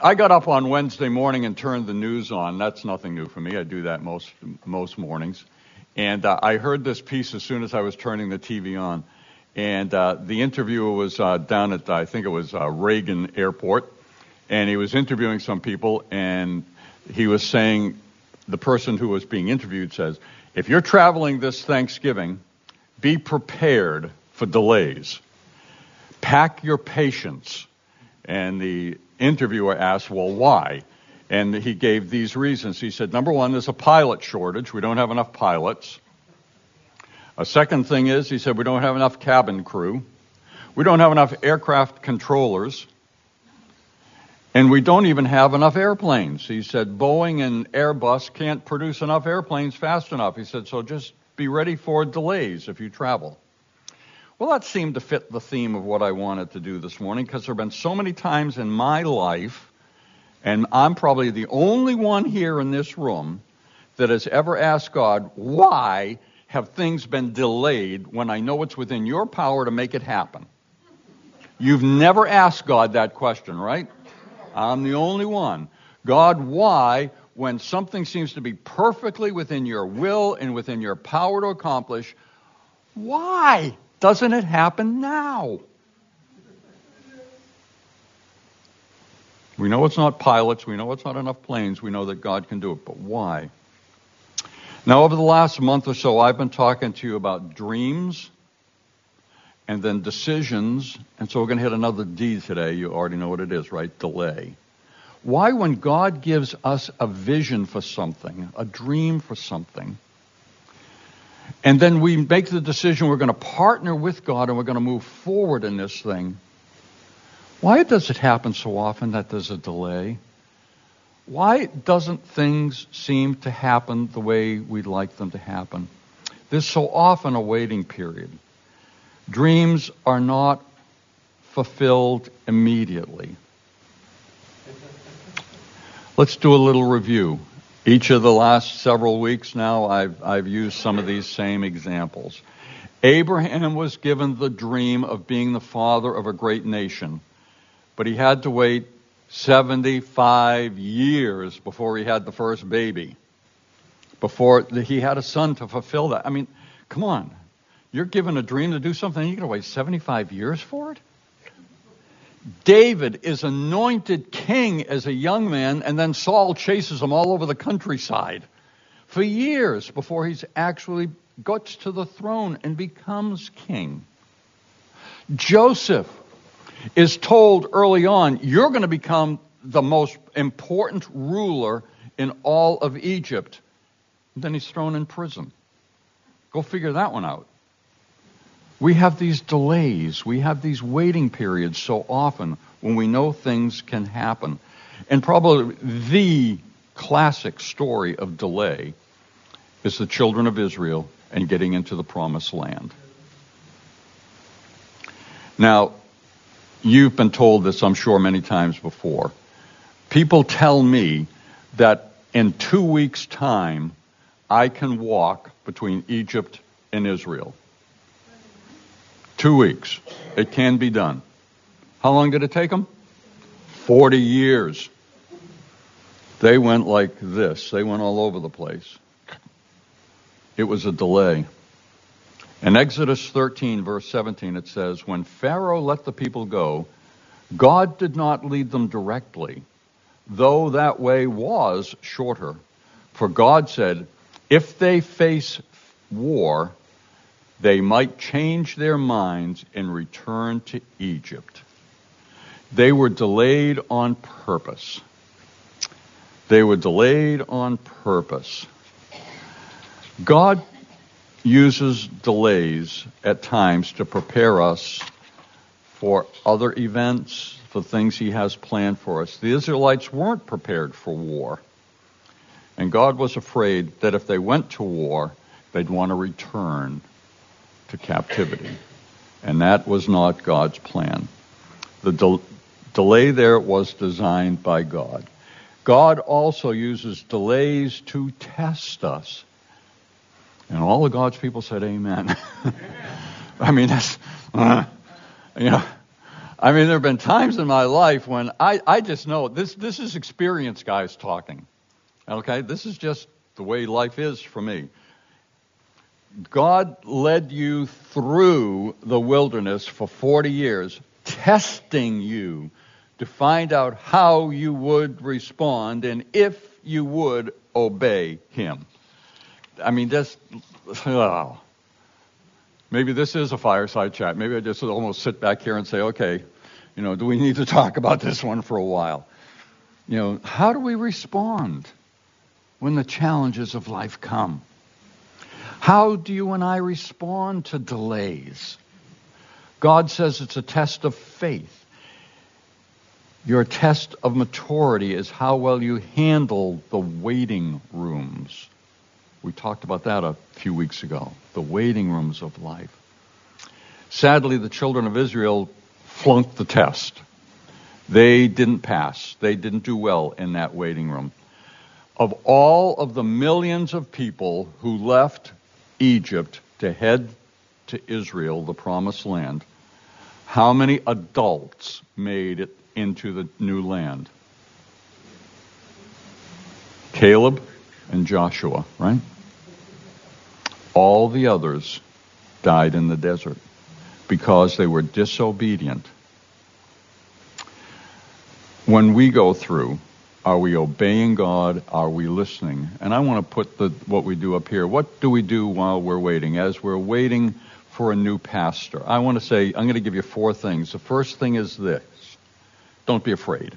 I got up on Wednesday morning and turned the news on. That's nothing new for me. I do that most most mornings. And uh, I heard this piece as soon as I was turning the TV on. And uh, the interviewer was uh, down at, I think it was uh, Reagan Airport, and he was interviewing some people, and he was saying, the person who was being interviewed says, if you're traveling this Thanksgiving, be prepared for delays. Pack your patience. And the interviewer asked, well, why? And he gave these reasons. He said, number one, there's a pilot shortage. We don't have enough pilots. A second thing is, he said, we don't have enough cabin crew. We don't have enough aircraft controllers. And we don't even have enough airplanes. He said, Boeing and Airbus can't produce enough airplanes fast enough. He said, so just be ready for delays if you travel. Well, that seemed to fit the theme of what I wanted to do this morning because there have been so many times in my life, and I'm probably the only one here in this room that has ever asked God, why have things been delayed when I know it's within your power to make it happen? You've never asked God that question, right? I'm the only one. God, why, when something seems to be perfectly within your will and within your power to accomplish, why doesn't it happen now? We know it's not pilots. We know it's not enough planes. We know that God can do it. But why? Now, over the last month or so, I've been talking to you about dreams and then decisions. And so we're going to hit another D today. You already know what it is, right? Delay. Why, when God gives us a vision for something, a dream for something, and then we make the decision we're going to partner with God and we're going to move forward in this thing. Why does it happen so often that there's a delay? Why doesn't things seem to happen the way we'd like them to happen? There's so often a waiting period. Dreams are not fulfilled immediately. Let's do a little review. Each of the last several weeks now, I've, I've used some of these same examples. Abraham was given the dream of being the father of a great nation, but he had to wait 75 years before he had the first baby, before he had a son to fulfill that. I mean, come on. You're given a dream to do something, you're going to wait 75 years for it? David is anointed king as a young man, and then Saul chases him all over the countryside for years before he's actually gets to the throne and becomes king. Joseph is told early on, you're going to become the most important ruler in all of Egypt. And then he's thrown in prison. Go figure that one out. We have these delays. We have these waiting periods so often when we know things can happen. And probably the classic story of delay is the children of Israel and getting into the promised land. Now, you've been told this, I'm sure, many times before. People tell me that in two weeks' time, I can walk between Egypt and Israel. Two weeks. It can be done. How long did it take them? 40 years. They went like this. They went all over the place. It was a delay. In Exodus 13, verse 17, it says, When Pharaoh let the people go, God did not lead them directly, though that way was shorter. For God said, If they face war, they might change their minds and return to Egypt. They were delayed on purpose. They were delayed on purpose. God uses delays at times to prepare us for other events, for things He has planned for us. The Israelites weren't prepared for war. And God was afraid that if they went to war, they'd want to return to captivity. And that was not God's plan. The de- delay there was designed by God. God also uses delays to test us. And all of God's people said, Amen. I mean, that's, uh, you know, I mean, there have been times in my life when I, I just know this, this is experienced guys talking. Okay? This is just the way life is for me. God led you through the wilderness for 40 years, testing you to find out how you would respond and if you would obey Him. I mean, just, oh. maybe this is a fireside chat. Maybe I just almost sit back here and say, okay, you know, do we need to talk about this one for a while? You know, how do we respond when the challenges of life come? How do you and I respond to delays? God says it's a test of faith. Your test of maturity is how well you handle the waiting rooms. We talked about that a few weeks ago, the waiting rooms of life. Sadly, the children of Israel flunked the test. They didn't pass. They didn't do well in that waiting room. Of all of the millions of people who left Egypt to head to Israel, the promised land, how many adults made it into the new land? Caleb and Joshua, right? All the others died in the desert because they were disobedient. When we go through are we obeying God? Are we listening? And I want to put the, what we do up here. What do we do while we're waiting? As we're waiting for a new pastor, I want to say, I'm going to give you four things. The first thing is this don't be afraid.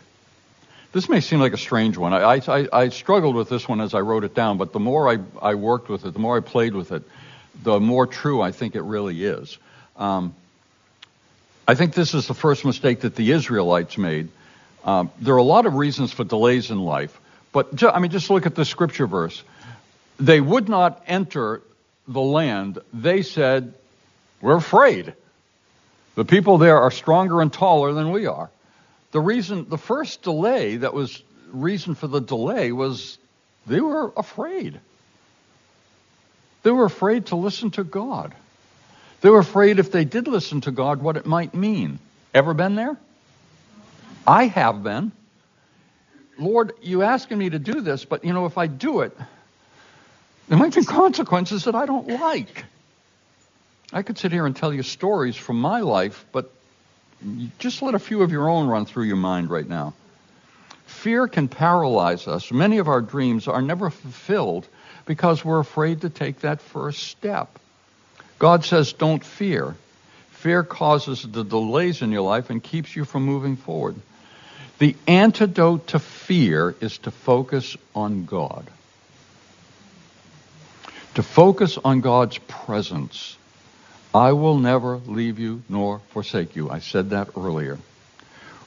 This may seem like a strange one. I, I, I struggled with this one as I wrote it down, but the more I, I worked with it, the more I played with it, the more true I think it really is. Um, I think this is the first mistake that the Israelites made um, there are a lot of reasons for delays in life, but ju- I mean, just look at the scripture verse. They would not enter the land. They said, "We're afraid." The people there are stronger and taller than we are. The reason, the first delay that was reason for the delay was they were afraid. They were afraid to listen to God. They were afraid if they did listen to God, what it might mean. Ever been there? I have been. Lord, you asking me to do this, but you know, if I do it, there might be consequences that I don't like. I could sit here and tell you stories from my life, but just let a few of your own run through your mind right now. Fear can paralyze us. Many of our dreams are never fulfilled because we're afraid to take that first step. God says, don't fear. Fear causes the delays in your life and keeps you from moving forward. The antidote to fear is to focus on God. To focus on God's presence. I will never leave you nor forsake you. I said that earlier.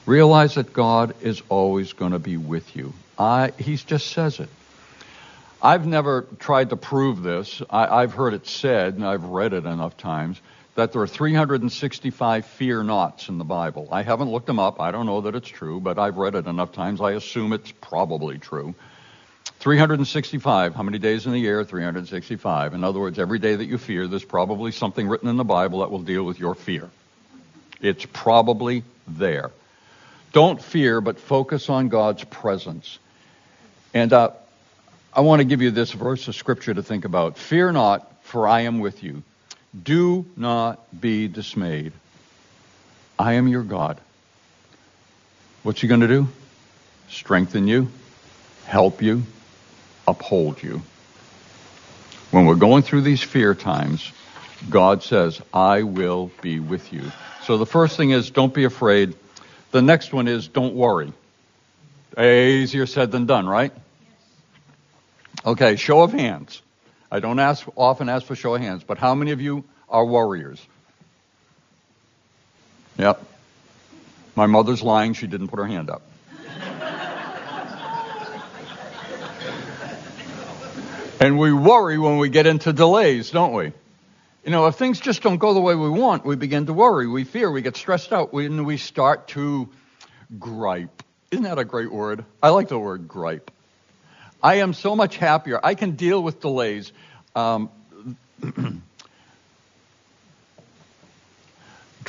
Realize that God is always going to be with you. I, he just says it. I've never tried to prove this. I, I've heard it said, and I've read it enough times that there are 365 fear nots in the Bible. I haven't looked them up. I don't know that it's true, but I've read it enough times. I assume it's probably true. 365. How many days in the year? 365. In other words, every day that you fear, there's probably something written in the Bible that will deal with your fear. It's probably there. Don't fear, but focus on God's presence. And uh, I want to give you this verse of scripture to think about. Fear not, for I am with you. Do not be dismayed. I am your God. What's he going to do? Strengthen you, help you, uphold you. When we're going through these fear times, God says, I will be with you. So the first thing is don't be afraid. The next one is don't worry. Easier said than done, right? Okay, show of hands. I don't ask, often ask for show of hands, but how many of you are warriors? Yep. My mother's lying. She didn't put her hand up. and we worry when we get into delays, don't we? You know, if things just don't go the way we want, we begin to worry. We fear. We get stressed out. When we start to gripe. Isn't that a great word? I like the word gripe. I am so much happier. I can deal with delays. Um,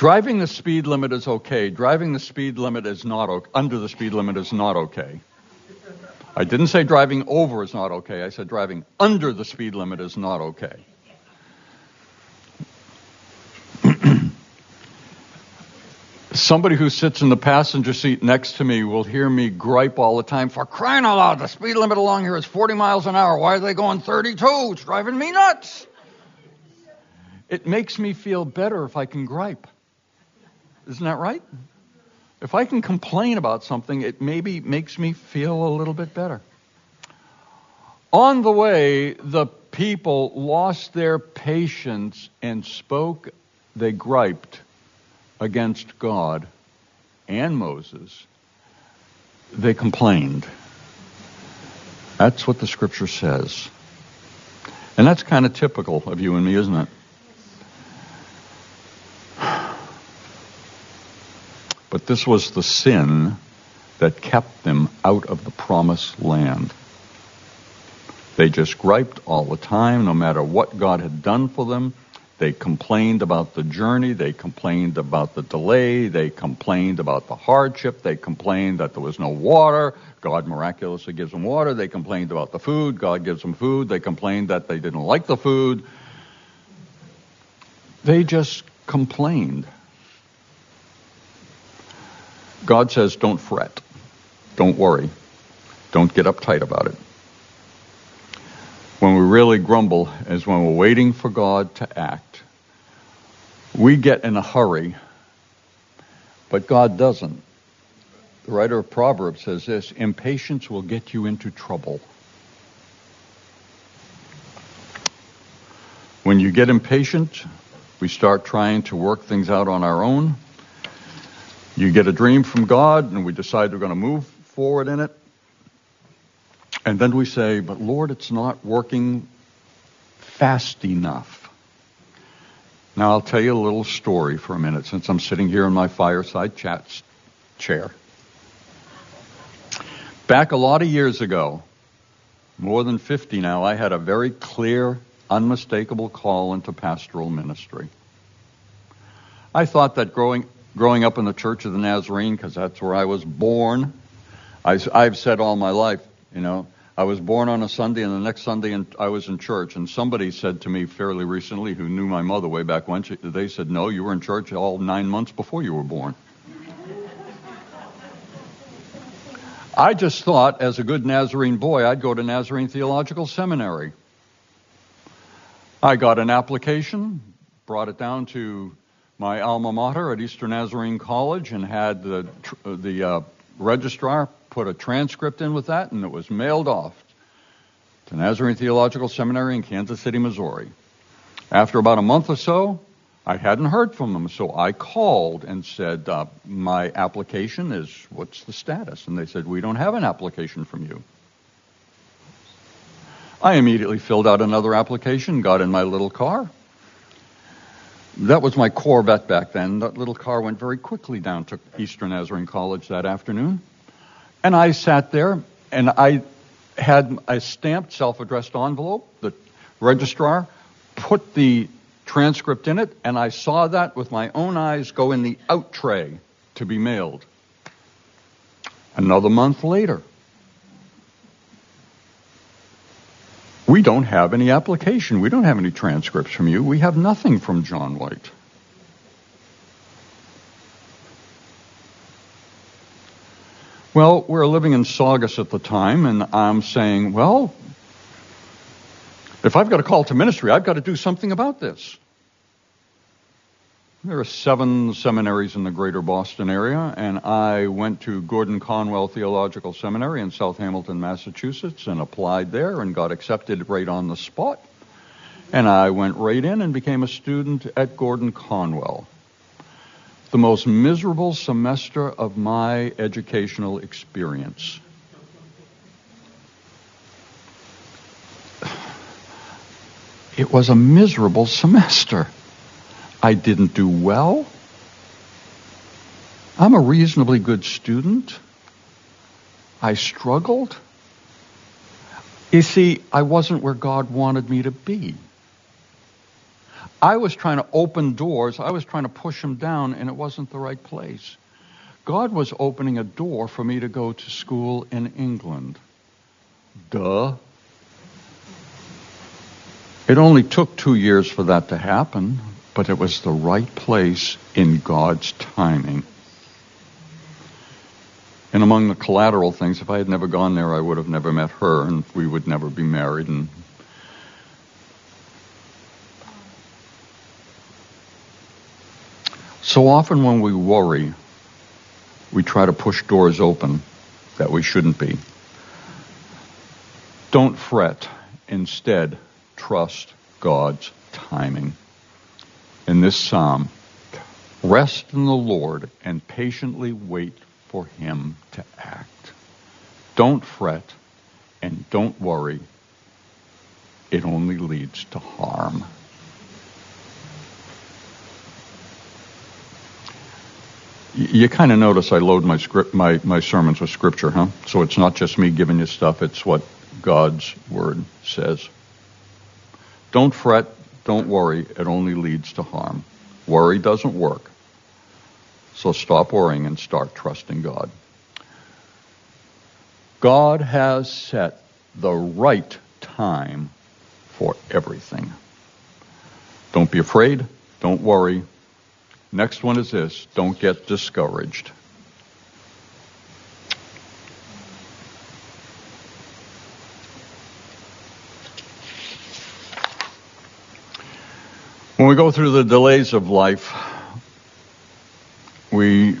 Driving the speed limit is okay. Driving the speed limit is not okay. Under the speed limit is not okay. I didn't say driving over is not okay. I said driving under the speed limit is not okay. Somebody who sits in the passenger seat next to me will hear me gripe all the time for crying out loud. The speed limit along here is 40 miles an hour. Why are they going 32? It's driving me nuts. It makes me feel better if I can gripe. Isn't that right? If I can complain about something, it maybe makes me feel a little bit better. On the way, the people lost their patience and spoke, they griped against God and Moses. They complained. That's what the scripture says. And that's kind of typical of you and me, isn't it? But this was the sin that kept them out of the promised land. They just griped all the time, no matter what God had done for them. They complained about the journey. They complained about the delay. They complained about the hardship. They complained that there was no water. God miraculously gives them water. They complained about the food. God gives them food. They complained that they didn't like the food. They just complained. God says, don't fret. Don't worry. Don't get uptight about it. When we really grumble is when we're waiting for God to act. We get in a hurry, but God doesn't. The writer of Proverbs says this impatience will get you into trouble. When you get impatient, we start trying to work things out on our own. You get a dream from God, and we decide we're going to move forward in it. And then we say, But Lord, it's not working fast enough. Now, I'll tell you a little story for a minute since I'm sitting here in my fireside chat chair. Back a lot of years ago, more than 50 now, I had a very clear, unmistakable call into pastoral ministry. I thought that growing growing up in the Church of the Nazarene because that's where I was born. I, I've said all my life, you know, I was born on a Sunday, and the next Sunday in, I was in church. And somebody said to me fairly recently, who knew my mother way back when, she, they said, "No, you were in church all nine months before you were born." I just thought, as a good Nazarene boy, I'd go to Nazarene Theological Seminary. I got an application, brought it down to my alma mater at Eastern Nazarene College and had the, the uh, registrar put a transcript in with that, and it was mailed off to Nazarene Theological Seminary in Kansas City, Missouri. After about a month or so, I hadn't heard from them, so I called and said, uh, My application is, what's the status? And they said, We don't have an application from you. I immediately filled out another application, got in my little car, that was my Corvette back then. That little car went very quickly down to Eastern Nazarene College that afternoon. And I sat there and I had a stamped self addressed envelope. The registrar put the transcript in it, and I saw that with my own eyes go in the out tray to be mailed. Another month later, We don't have any application. We don't have any transcripts from you. We have nothing from John White. Well, we are living in Saugus at the time, and I'm saying, well, if I've got a call to ministry, I've got to do something about this. There are seven seminaries in the greater Boston area, and I went to Gordon Conwell Theological Seminary in South Hamilton, Massachusetts, and applied there and got accepted right on the spot. And I went right in and became a student at Gordon Conwell. The most miserable semester of my educational experience. It was a miserable semester. I didn't do well. I'm a reasonably good student. I struggled. You see, I wasn't where God wanted me to be. I was trying to open doors, I was trying to push them down, and it wasn't the right place. God was opening a door for me to go to school in England. Duh. It only took two years for that to happen, but it was the right place in God's timing. And among the collateral things, if I had never gone there, I would have never met her, and we would never be married. And so often when we worry, we try to push doors open that we shouldn't be. Don't fret. Instead, trust God's timing. In this psalm, rest in the Lord and patiently wait for him to act. Don't fret and don't worry. It only leads to harm. You kind of notice I load my script, my, my sermons with scripture, huh? So it's not just me giving you stuff, it's what God's word says. Don't fret, don't worry, it only leads to harm. Worry doesn't work. So stop worrying and start trusting God. God has set the right time for everything. Don't be afraid. Don't worry. Next one is this don't get discouraged. When we go through the delays of life, we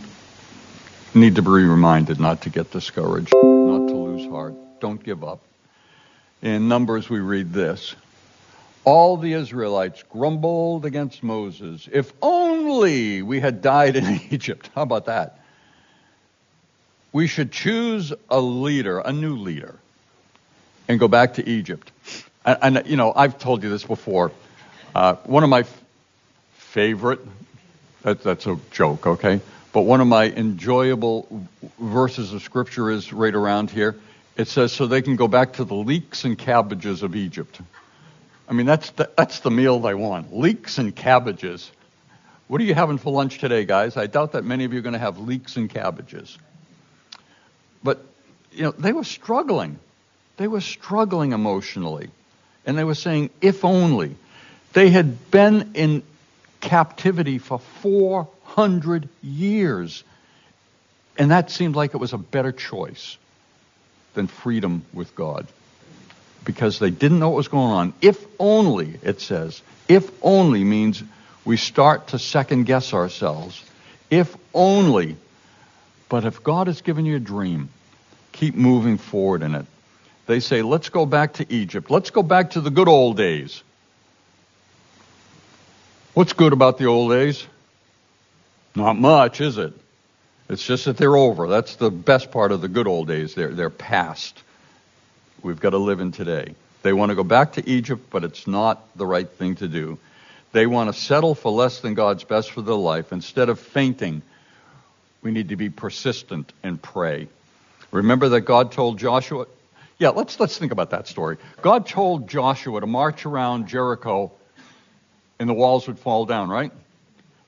need to be reminded not to get discouraged, not to lose heart. Don't give up. In Numbers, we read this All the Israelites grumbled against Moses. If only we had died in Egypt. How about that? We should choose a leader, a new leader, and go back to Egypt. And, and you know, I've told you this before. Uh, one of my f- favorite that, that's a joke, okay? But one of my enjoyable verses of scripture is right around here. It says, so they can go back to the leeks and cabbages of Egypt. I mean, that's the, that's the meal they want leeks and cabbages. What are you having for lunch today, guys? I doubt that many of you are going to have leeks and cabbages. But, you know, they were struggling. They were struggling emotionally. And they were saying, if only. They had been in captivity for 400 years. And that seemed like it was a better choice than freedom with God because they didn't know what was going on. If only, it says, if only means we start to second guess ourselves. If only. But if God has given you a dream, keep moving forward in it. They say, let's go back to Egypt. Let's go back to the good old days. What's good about the old days? Not much, is it? It's just that they're over. That's the best part of the good old days. They're, they're past. We've got to live in today. They want to go back to Egypt, but it's not the right thing to do. They want to settle for less than God's best for their life. Instead of fainting, we need to be persistent and pray. Remember that God told Joshua, yeah, let's, let's think about that story. God told Joshua to march around Jericho and the walls would fall down, right?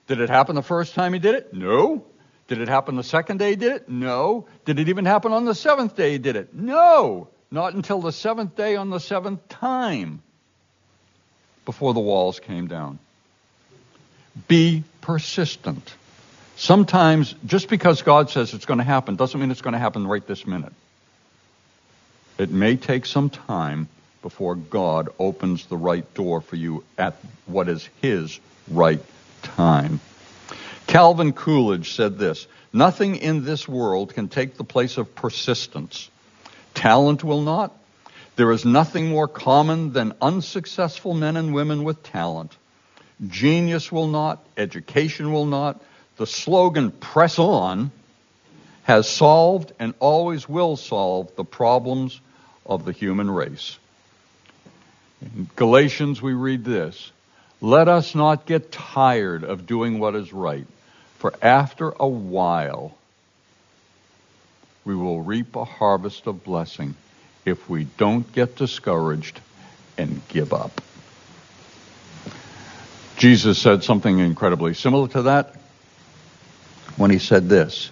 Did it happen the first time he did it? No. Did it happen the second day he did it? No. Did it even happen on the seventh day he did it? No. Not until the seventh day on the seventh time before the walls came down. Be persistent. Sometimes, just because God says it's going to happen doesn't mean it's going to happen right this minute. It may take some time before God opens the right door for you at what is His right time. Calvin Coolidge said this Nothing in this world can take the place of persistence. Talent will not. There is nothing more common than unsuccessful men and women with talent. Genius will not. Education will not. The slogan, press on, has solved and always will solve the problems of the human race. In Galatians, we read this Let us not get tired of doing what is right, for after a while we will reap a harvest of blessing if we don't get discouraged and give up. Jesus said something incredibly similar to that when he said this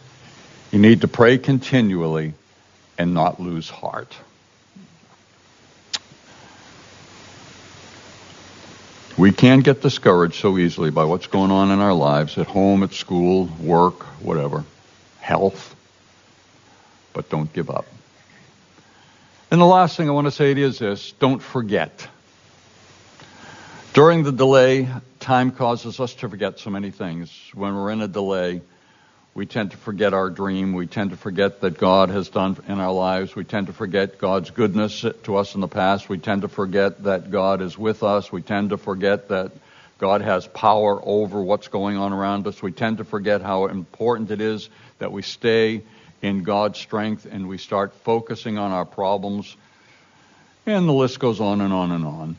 You need to pray continually and not lose heart. We can't get discouraged so easily by what's going on in our lives at home, at school, work, whatever, health. But don't give up. And the last thing I want to say to you is this don't forget. During the delay, time causes us to forget so many things. When we're in a delay, we tend to forget our dream. We tend to forget that God has done in our lives. We tend to forget God's goodness to us in the past. We tend to forget that God is with us. We tend to forget that God has power over what's going on around us. We tend to forget how important it is that we stay in God's strength and we start focusing on our problems. And the list goes on and on and on.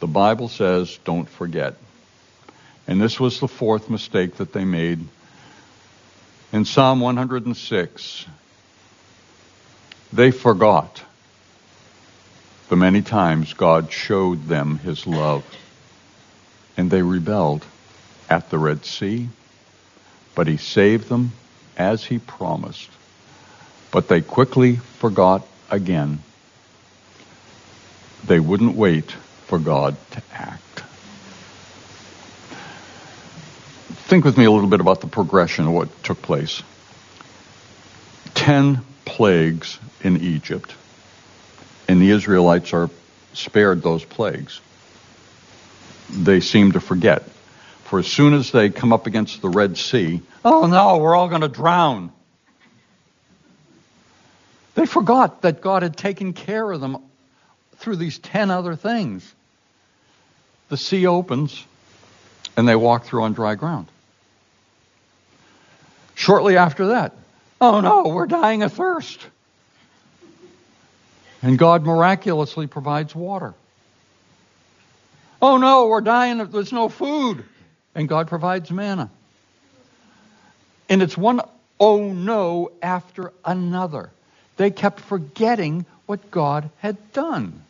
The Bible says, don't forget. And this was the fourth mistake that they made. In Psalm 106, they forgot the many times God showed them his love. And they rebelled at the Red Sea, but he saved them as he promised. But they quickly forgot again. They wouldn't wait for God to act. Think with me a little bit about the progression of what took place. Ten plagues in Egypt, and the Israelites are spared those plagues. They seem to forget. For as soon as they come up against the Red Sea, oh no, we're all going to drown. They forgot that God had taken care of them through these ten other things the sea opens and they walk through on dry ground. Shortly after that, oh no, we're dying of thirst. And God miraculously provides water. Oh no, we're dying, there's no food. And God provides manna. And it's one oh no after another. They kept forgetting what God had done.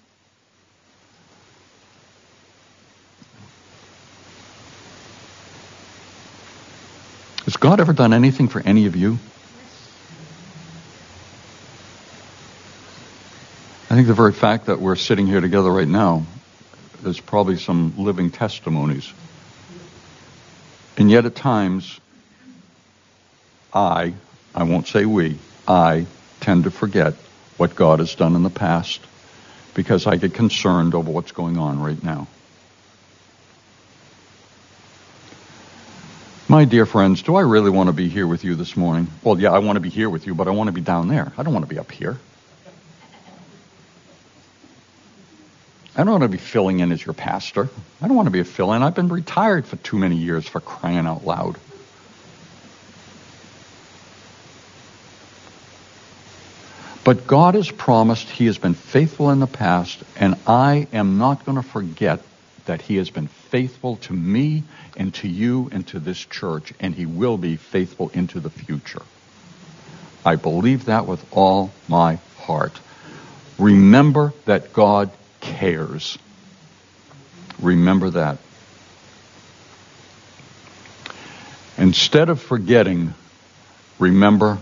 Has God ever done anything for any of you? I think the very fact that we're sitting here together right now is probably some living testimonies. And yet at times, I, I won't say we, I tend to forget what God has done in the past because I get concerned over what's going on right now. My dear friends, do I really want to be here with you this morning? Well, yeah, I want to be here with you, but I want to be down there. I don't want to be up here. I don't want to be filling in as your pastor. I don't want to be a fill in. I've been retired for too many years for crying out loud. But God has promised He has been faithful in the past, and I am not going to forget that He has been faithful to me and to you and to this church, and He will be faithful into the future. I believe that with all my heart. Remember that God cares. Remember that. Instead of forgetting, remember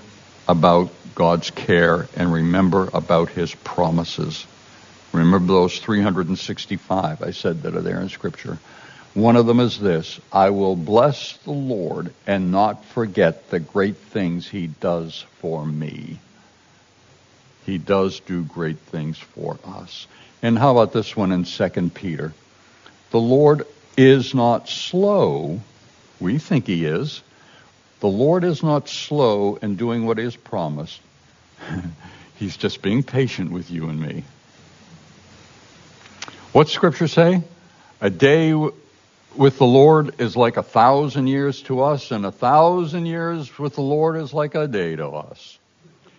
about God's care and remember about His promises. Remember those 365 I said that are there in Scripture. One of them is this I will bless the Lord and not forget the great things He does for me. He does do great things for us. And how about this one in 2 Peter? The Lord is not slow. We think He is. The Lord is not slow in doing what He has promised. He's just being patient with you and me. What's Scripture say? A day with the Lord is like a thousand years to us, and a thousand years with the Lord is like a day to us.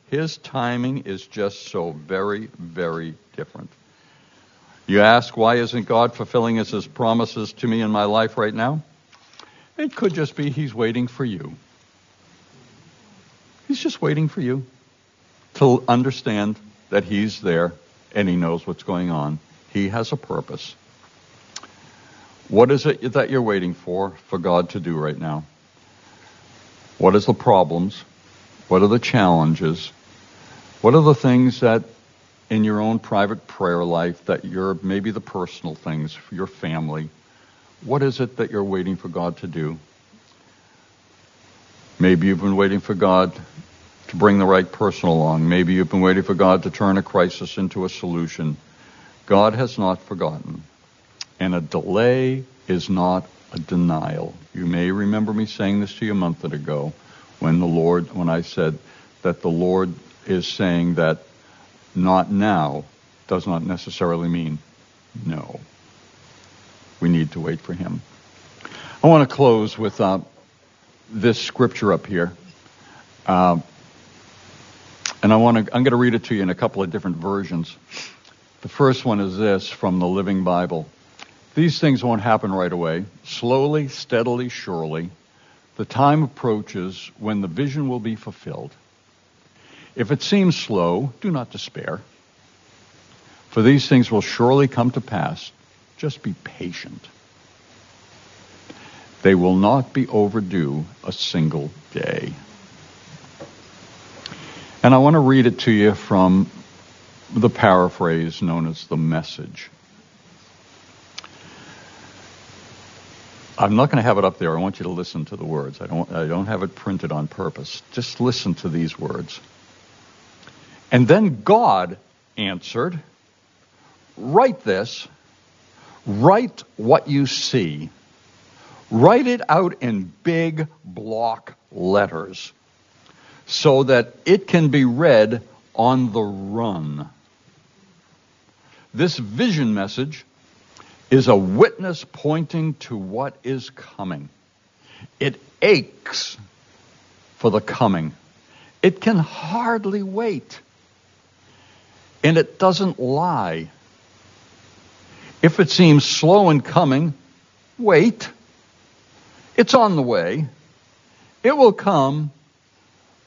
His timing is just so very, very different. You ask, why isn't God fulfilling his promises to me in my life right now? It could just be he's waiting for you. He's just waiting for you to understand that he's there and he knows what's going on. He has a purpose. What is it that you're waiting for for God to do right now? What is the problems? What are the challenges? What are the things that in your own private prayer life that you're maybe the personal things your family? What is it that you're waiting for God to do? Maybe you've been waiting for God to bring the right person along. Maybe you've been waiting for God to turn a crisis into a solution. God has not forgotten. And a delay is not a denial. You may remember me saying this to you a month ago when the Lord, when I said that the Lord is saying that not now does not necessarily mean no. We need to wait for him. I want to close with uh, this scripture up here. Uh, and I want to, I'm going to read it to you in a couple of different versions. The first one is this from the Living Bible. These things won't happen right away. Slowly, steadily, surely, the time approaches when the vision will be fulfilled. If it seems slow, do not despair. For these things will surely come to pass. Just be patient. They will not be overdue a single day. And I want to read it to you from the paraphrase known as the message. I'm not going to have it up there. I want you to listen to the words. I don't, I don't have it printed on purpose. Just listen to these words. And then God answered, Write this, write what you see, write it out in big block letters so that it can be read on the run. This vision message is a witness pointing to what is coming. It aches for the coming. It can hardly wait. And it doesn't lie. If it seems slow in coming, wait. It's on the way. It will come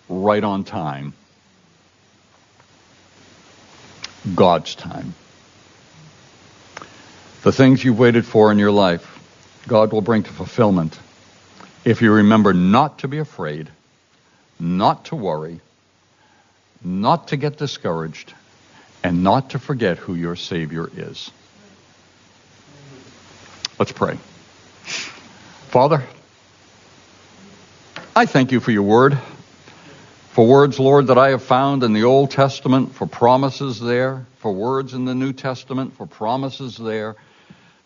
right on time. God's time. The things you've waited for in your life, God will bring to fulfillment if you remember not to be afraid, not to worry, not to get discouraged, and not to forget who your Savior is. Let's pray. Father, I thank you for your word, for words, Lord, that I have found in the Old Testament, for promises there, for words in the New Testament, for promises there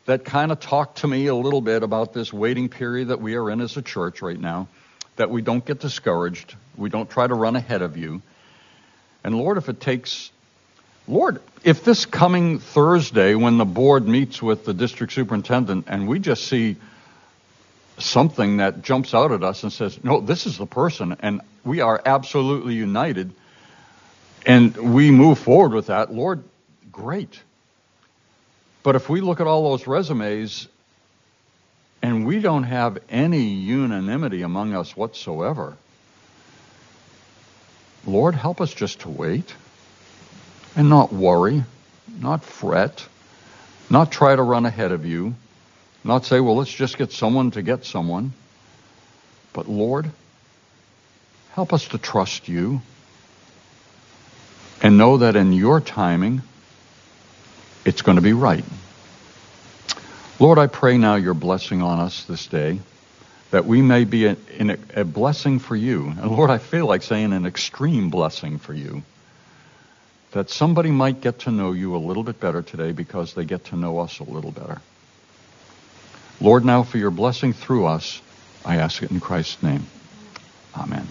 that kind of talk to me a little bit about this waiting period that we are in as a church right now, that we don't get discouraged, we don't try to run ahead of you. And Lord, if it takes, Lord, if this coming Thursday, when the board meets with the district superintendent, and we just see something that jumps out at us and says, no, this is the person, and we are absolutely united, and we move forward with that, Lord, great. But if we look at all those resumes and we don't have any unanimity among us whatsoever, Lord, help us just to wait and not worry, not fret, not try to run ahead of you, not say, well, let's just get someone to get someone. But Lord, help us to trust you and know that in your timing, it's going to be right. Lord, I pray now your blessing on us this day, that we may be a, a, blessing for you. And Lord, I feel like saying an extreme blessing for you. That somebody might get to know you a little bit better today because they get to know us a little better. Lord, now for your blessing through us, I ask it in Christ's name. Amen.